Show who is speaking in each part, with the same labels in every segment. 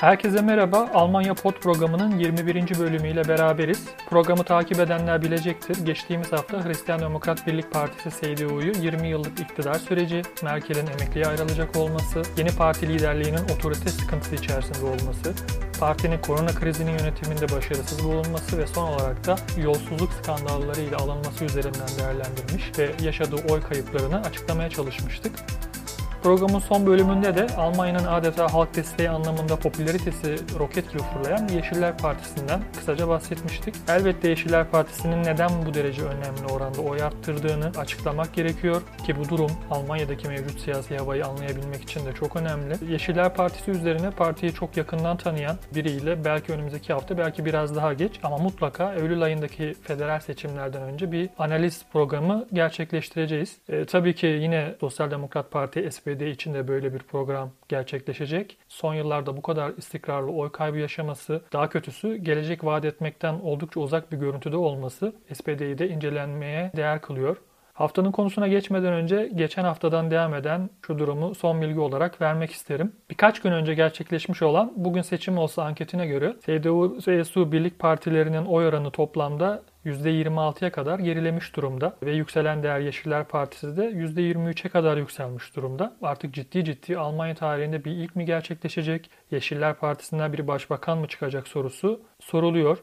Speaker 1: Herkese merhaba. Almanya Pod programının 21. bölümüyle beraberiz. Programı takip edenler bilecektir. Geçtiğimiz hafta Hristiyan Demokrat Birlik Partisi CDU'yu 20 yıllık iktidar süreci, Merkel'in emekliye ayrılacak olması, yeni parti liderliğinin otorite sıkıntısı içerisinde olması, partinin korona krizinin yönetiminde başarısız bulunması ve son olarak da yolsuzluk skandalları ile alınması üzerinden değerlendirmiş ve yaşadığı oy kayıplarını açıklamaya çalışmıştık. Programın son bölümünde de Almanya'nın adeta halk desteği anlamında popülaritesi roket gibi fırlayan Yeşiller Partisi'nden kısaca bahsetmiştik. Elbette Yeşiller Partisi'nin neden bu derece önemli oranda oy arttırdığını açıklamak gerekiyor ki bu durum Almanya'daki mevcut siyasi havayı anlayabilmek için de çok önemli. Yeşiller Partisi üzerine partiyi çok yakından tanıyan biriyle belki önümüzdeki hafta belki biraz daha geç ama mutlaka Eylül ayındaki federal seçimlerden önce bir analiz programı gerçekleştireceğiz. E, tabii ki yine Sosyal Demokrat Parti SPD ABD için de böyle bir program gerçekleşecek. Son yıllarda bu kadar istikrarlı oy kaybı yaşaması, daha kötüsü gelecek vaat etmekten oldukça uzak bir görüntüde olması SPD'yi de incelenmeye değer kılıyor. Haftanın konusuna geçmeden önce geçen haftadan devam eden şu durumu son bilgi olarak vermek isterim. Birkaç gün önce gerçekleşmiş olan Bugün Seçim Olsa anketine göre CDU-CSU birlik partilerinin oy oranı toplamda %26'ya kadar gerilemiş durumda ve yükselen değer Yeşiller Partisi de %23'e kadar yükselmiş durumda. Artık ciddi ciddi Almanya tarihinde bir ilk mi gerçekleşecek, Yeşiller Partisi'nden bir başbakan mı çıkacak sorusu soruluyor.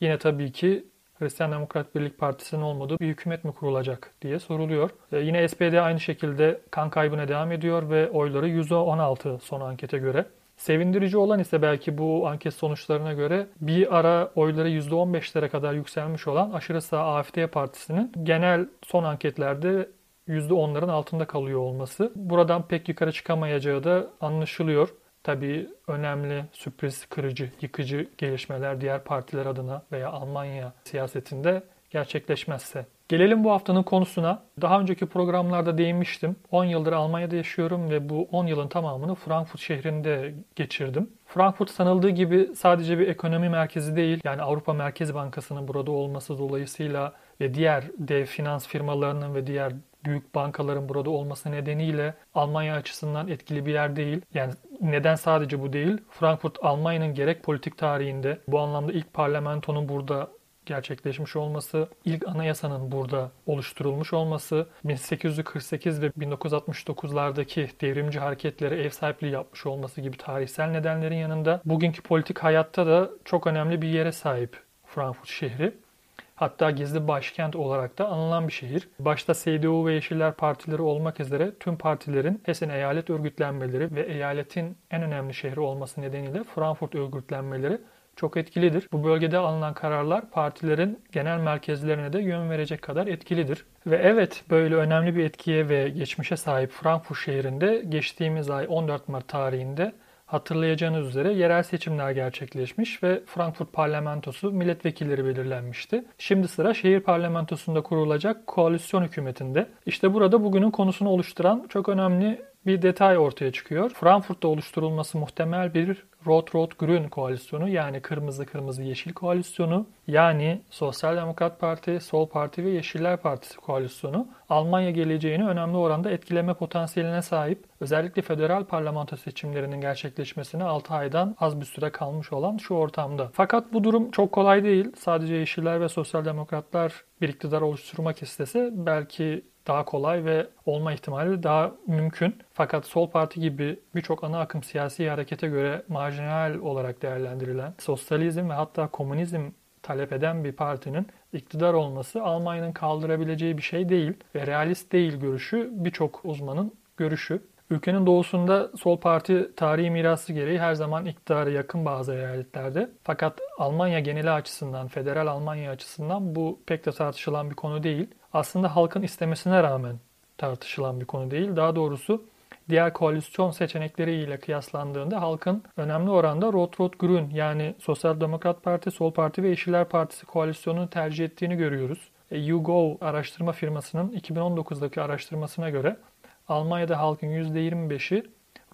Speaker 1: Yine tabii ki Hristiyan Demokrat Birlik Partisi'nin olmadığı bir hükümet mi kurulacak diye soruluyor. Ee, yine SPD aynı şekilde kan kaybına devam ediyor ve oyları %16 son ankete göre. Sevindirici olan ise belki bu anket sonuçlarına göre bir ara oyları %15'lere kadar yükselmiş olan aşırı sağ AFD partisinin genel son anketlerde %10'ların altında kalıyor olması. Buradan pek yukarı çıkamayacağı da anlaşılıyor. Tabii önemli, sürpriz, kırıcı, yıkıcı gelişmeler diğer partiler adına veya Almanya siyasetinde gerçekleşmezse. Gelelim bu haftanın konusuna. Daha önceki programlarda değinmiştim. 10 yıldır Almanya'da yaşıyorum ve bu 10 yılın tamamını Frankfurt şehrinde geçirdim. Frankfurt sanıldığı gibi sadece bir ekonomi merkezi değil. Yani Avrupa Merkez Bankası'nın burada olması dolayısıyla ve diğer dev finans firmalarının ve diğer büyük bankaların burada olması nedeniyle Almanya açısından etkili bir yer değil. Yani neden sadece bu değil? Frankfurt Almanya'nın gerek politik tarihinde bu anlamda ilk parlamentonun burada gerçekleşmiş olması, ilk anayasanın burada oluşturulmuş olması, 1848 ve 1969'lardaki devrimci hareketlere ev sahipliği yapmış olması gibi tarihsel nedenlerin yanında bugünkü politik hayatta da çok önemli bir yere sahip Frankfurt şehri. Hatta gizli başkent olarak da anılan bir şehir. Başta CDU ve Yeşiller partileri olmak üzere tüm partilerin Hessen eyalet örgütlenmeleri ve eyaletin en önemli şehri olması nedeniyle Frankfurt örgütlenmeleri çok etkilidir. Bu bölgede alınan kararlar partilerin genel merkezlerine de yön verecek kadar etkilidir. Ve evet böyle önemli bir etkiye ve geçmişe sahip Frankfurt şehrinde geçtiğimiz ay 14 Mart tarihinde hatırlayacağınız üzere yerel seçimler gerçekleşmiş ve Frankfurt parlamentosu milletvekilleri belirlenmişti. Şimdi sıra şehir parlamentosunda kurulacak koalisyon hükümetinde. İşte burada bugünün konusunu oluşturan çok önemli bir detay ortaya çıkıyor. Frankfurt'ta oluşturulması muhtemel bir Rot-Rot-Grün koalisyonu yani kırmızı kırmızı yeşil koalisyonu yani Sosyal Demokrat Parti, Sol Parti ve Yeşiller Partisi koalisyonu Almanya geleceğini önemli oranda etkileme potansiyeline sahip. Özellikle federal parlamento seçimlerinin gerçekleşmesine 6 aydan az bir süre kalmış olan şu ortamda. Fakat bu durum çok kolay değil. Sadece Yeşiller ve Sosyal Demokratlar bir iktidar oluşturmak istese belki daha kolay ve olma ihtimali daha mümkün. Fakat Sol Parti gibi birçok ana akım siyasi harekete göre marjinal olarak değerlendirilen sosyalizm ve hatta komünizm talep eden bir partinin iktidar olması Almanya'nın kaldırabileceği bir şey değil ve realist değil görüşü birçok uzmanın görüşü. Ülkenin doğusunda sol parti tarihi mirası gereği her zaman iktidara yakın bazı eyaletlerde. Fakat Almanya geneli açısından, federal Almanya açısından bu pek de tartışılan bir konu değil. Aslında halkın istemesine rağmen tartışılan bir konu değil. Daha doğrusu diğer koalisyon seçenekleriyle kıyaslandığında halkın önemli oranda Rot-Rot-Grün yani Sosyal Demokrat Parti, Sol Parti ve Yeşiller Partisi koalisyonunu tercih ettiğini görüyoruz. E, YouGov araştırma firmasının 2019'daki araştırmasına göre Almanya'da halkın %25'i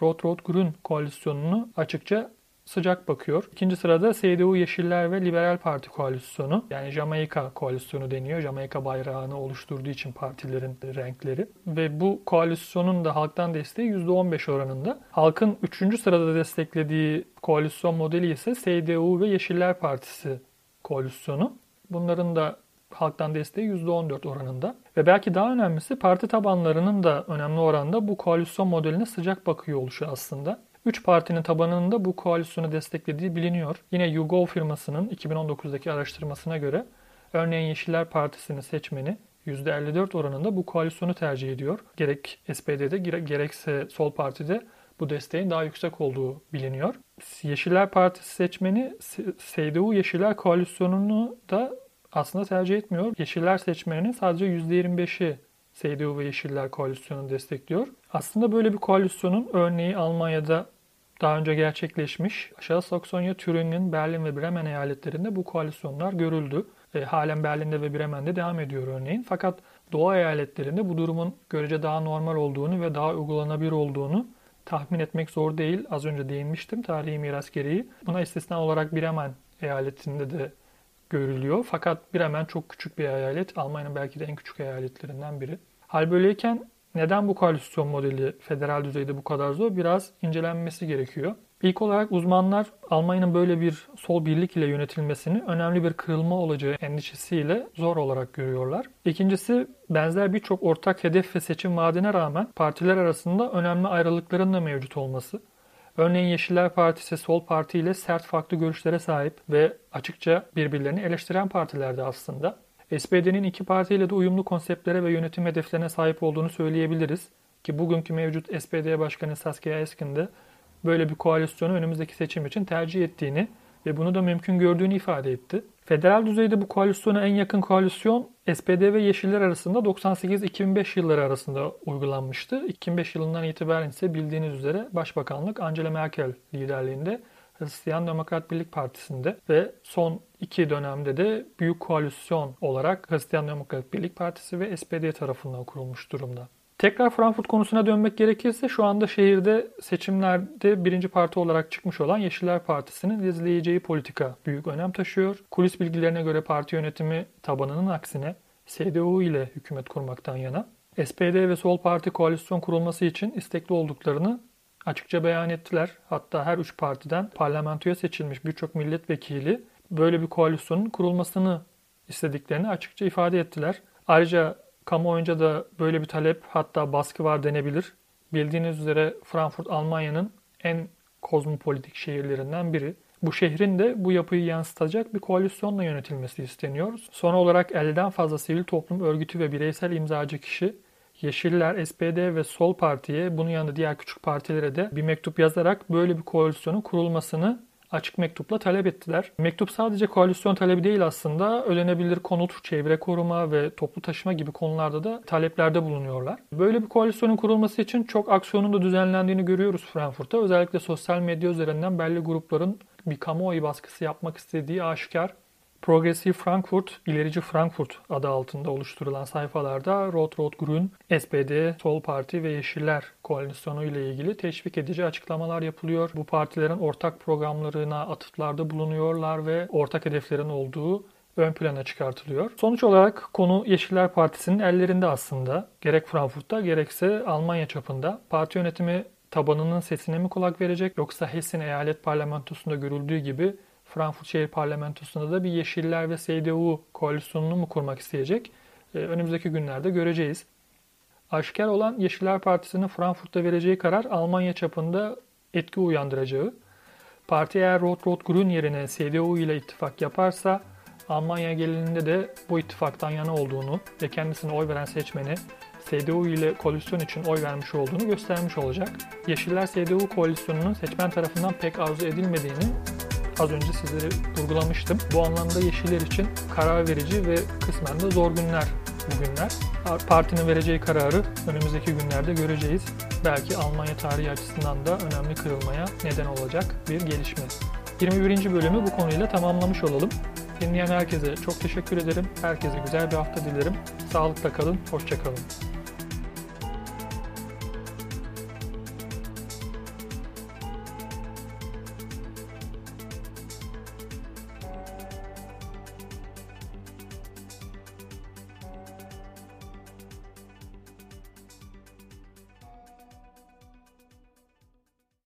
Speaker 1: Rot-Rot-Grün koalisyonunu açıkça sıcak bakıyor. İkinci sırada CDU Yeşiller ve Liberal Parti koalisyonu yani Jamaika koalisyonu deniyor. Jamaika bayrağını oluşturduğu için partilerin renkleri. Ve bu koalisyonun da halktan desteği %15 oranında. Halkın 3. sırada desteklediği koalisyon modeli ise CDU ve Yeşiller Partisi koalisyonu. Bunların da halktan desteği %14 oranında. Ve belki daha önemlisi parti tabanlarının da önemli oranda bu koalisyon modeline sıcak bakıyor oluşu aslında. Üç partinin tabanının da bu koalisyonu desteklediği biliniyor. Yine YouGov firmasının 2019'daki araştırmasına göre örneğin Yeşiller Partisi'nin seçmeni %54 oranında bu koalisyonu tercih ediyor. Gerek SPD'de gerekse Sol Parti'de bu desteğin daha yüksek olduğu biliniyor. Yeşiller Partisi seçmeni CDU Yeşiller Koalisyonu'nu da aslında tercih etmiyor. Yeşiller seçmeninin sadece %25'i CDU ve Yeşiller koalisyonunu destekliyor. Aslında böyle bir koalisyonun örneği Almanya'da daha önce gerçekleşmiş. Aşağı Saksonya, Thüringen, Berlin ve Bremen eyaletlerinde bu koalisyonlar görüldü. E, halen Berlin'de ve Bremen'de devam ediyor örneğin. Fakat Doğu eyaletlerinde bu durumun görece daha normal olduğunu ve daha uygulanabilir olduğunu tahmin etmek zor değil. Az önce değinmiştim tarihi miras gereği. Buna istisna olarak Bremen eyaletinde de görülüyor. Fakat Bremen çok küçük bir eyalet. Almanya'nın belki de en küçük eyaletlerinden biri. Hal böyleyken neden bu koalisyon modeli federal düzeyde bu kadar zor? Biraz incelenmesi gerekiyor. İlk olarak uzmanlar Almanya'nın böyle bir sol birlik ile yönetilmesini önemli bir kırılma olacağı endişesiyle zor olarak görüyorlar. İkincisi benzer birçok ortak hedef ve seçim vaadine rağmen partiler arasında önemli ayrılıkların da mevcut olması. Örneğin Yeşiller Partisi Sol Parti ile sert farklı görüşlere sahip ve açıkça birbirlerini eleştiren partilerde aslında. SPD'nin iki partiyle de uyumlu konseptlere ve yönetim hedeflerine sahip olduğunu söyleyebiliriz. Ki bugünkü mevcut SPD Başkanı Saskia Esken de böyle bir koalisyonu önümüzdeki seçim için tercih ettiğini ve bunu da mümkün gördüğünü ifade etti. Federal düzeyde bu koalisyona en yakın koalisyon SPD ve Yeşiller arasında 98-2005 yılları arasında uygulanmıştı. 2005 yılından itibaren ise bildiğiniz üzere Başbakanlık Angela Merkel liderliğinde Hristiyan Demokrat Birlik Partisi'nde ve son iki dönemde de büyük koalisyon olarak Hristiyan Demokrat Birlik Partisi ve SPD tarafından kurulmuş durumda. Tekrar Frankfurt konusuna dönmek gerekirse şu anda şehirde seçimlerde birinci parti olarak çıkmış olan Yeşiller Partisi'nin izleyeceği politika büyük önem taşıyor. Kulis bilgilerine göre parti yönetimi tabanının aksine CDU ile hükümet kurmaktan yana. SPD ve Sol Parti koalisyon kurulması için istekli olduklarını açıkça beyan ettiler. Hatta her üç partiden parlamentoya seçilmiş birçok milletvekili böyle bir koalisyonun kurulmasını istediklerini açıkça ifade ettiler. Ayrıca kamuoyunca da böyle bir talep hatta baskı var denebilir. Bildiğiniz üzere Frankfurt Almanya'nın en kozmopolitik şehirlerinden biri. Bu şehrin de bu yapıyı yansıtacak bir koalisyonla yönetilmesi isteniyor. Son olarak 50'den fazla sivil toplum örgütü ve bireysel imzacı kişi Yeşiller, SPD ve Sol Parti'ye bunun yanında diğer küçük partilere de bir mektup yazarak böyle bir koalisyonun kurulmasını açık mektupla talep ettiler. Mektup sadece koalisyon talebi değil aslında. Ödenebilir konut, çevre koruma ve toplu taşıma gibi konularda da taleplerde bulunuyorlar. Böyle bir koalisyonun kurulması için çok aksiyonun da düzenlendiğini görüyoruz Frankfurt'ta. Özellikle sosyal medya üzerinden belli grupların bir kamuoyu baskısı yapmak istediği aşikar. Progressive Frankfurt, İlerici Frankfurt adı altında oluşturulan sayfalarda Rot Rot Grün, SPD, Sol Parti ve Yeşiller koalisyonu ile ilgili teşvik edici açıklamalar yapılıyor. Bu partilerin ortak programlarına atıflarda bulunuyorlar ve ortak hedeflerin olduğu ön plana çıkartılıyor. Sonuç olarak konu Yeşiller Partisi'nin ellerinde aslında. Gerek Frankfurt'ta gerekse Almanya çapında. Parti yönetimi tabanının sesine mi kulak verecek yoksa Hessen eyalet parlamentosunda görüldüğü gibi Frankfurt Şehir Parlamentosu'nda da bir Yeşiller ve CDU koalisyonunu mu kurmak isteyecek? Ee, önümüzdeki günlerde göreceğiz. Aşikar olan Yeşiller Partisi'nin Frankfurt'ta vereceği karar Almanya çapında etki uyandıracağı. Parti eğer Rot-Rot-Grün yerine CDU ile ittifak yaparsa Almanya gelininde de bu ittifaktan yana olduğunu ve kendisine oy veren seçmeni CDU ile koalisyon için oy vermiş olduğunu göstermiş olacak. Yeşiller CDU koalisyonunun seçmen tarafından pek arzu edilmediğini az önce sizlere vurgulamıştım. Bu anlamda Yeşiller için karar verici ve kısmen de zor günler bugünler. Partinin vereceği kararı önümüzdeki günlerde göreceğiz. Belki Almanya tarihi açısından da önemli kırılmaya neden olacak bir gelişme. 21. bölümü bu konuyla tamamlamış olalım. Dinleyen herkese çok teşekkür ederim. Herkese güzel bir hafta dilerim. Sağlıkla kalın, hoşçakalın.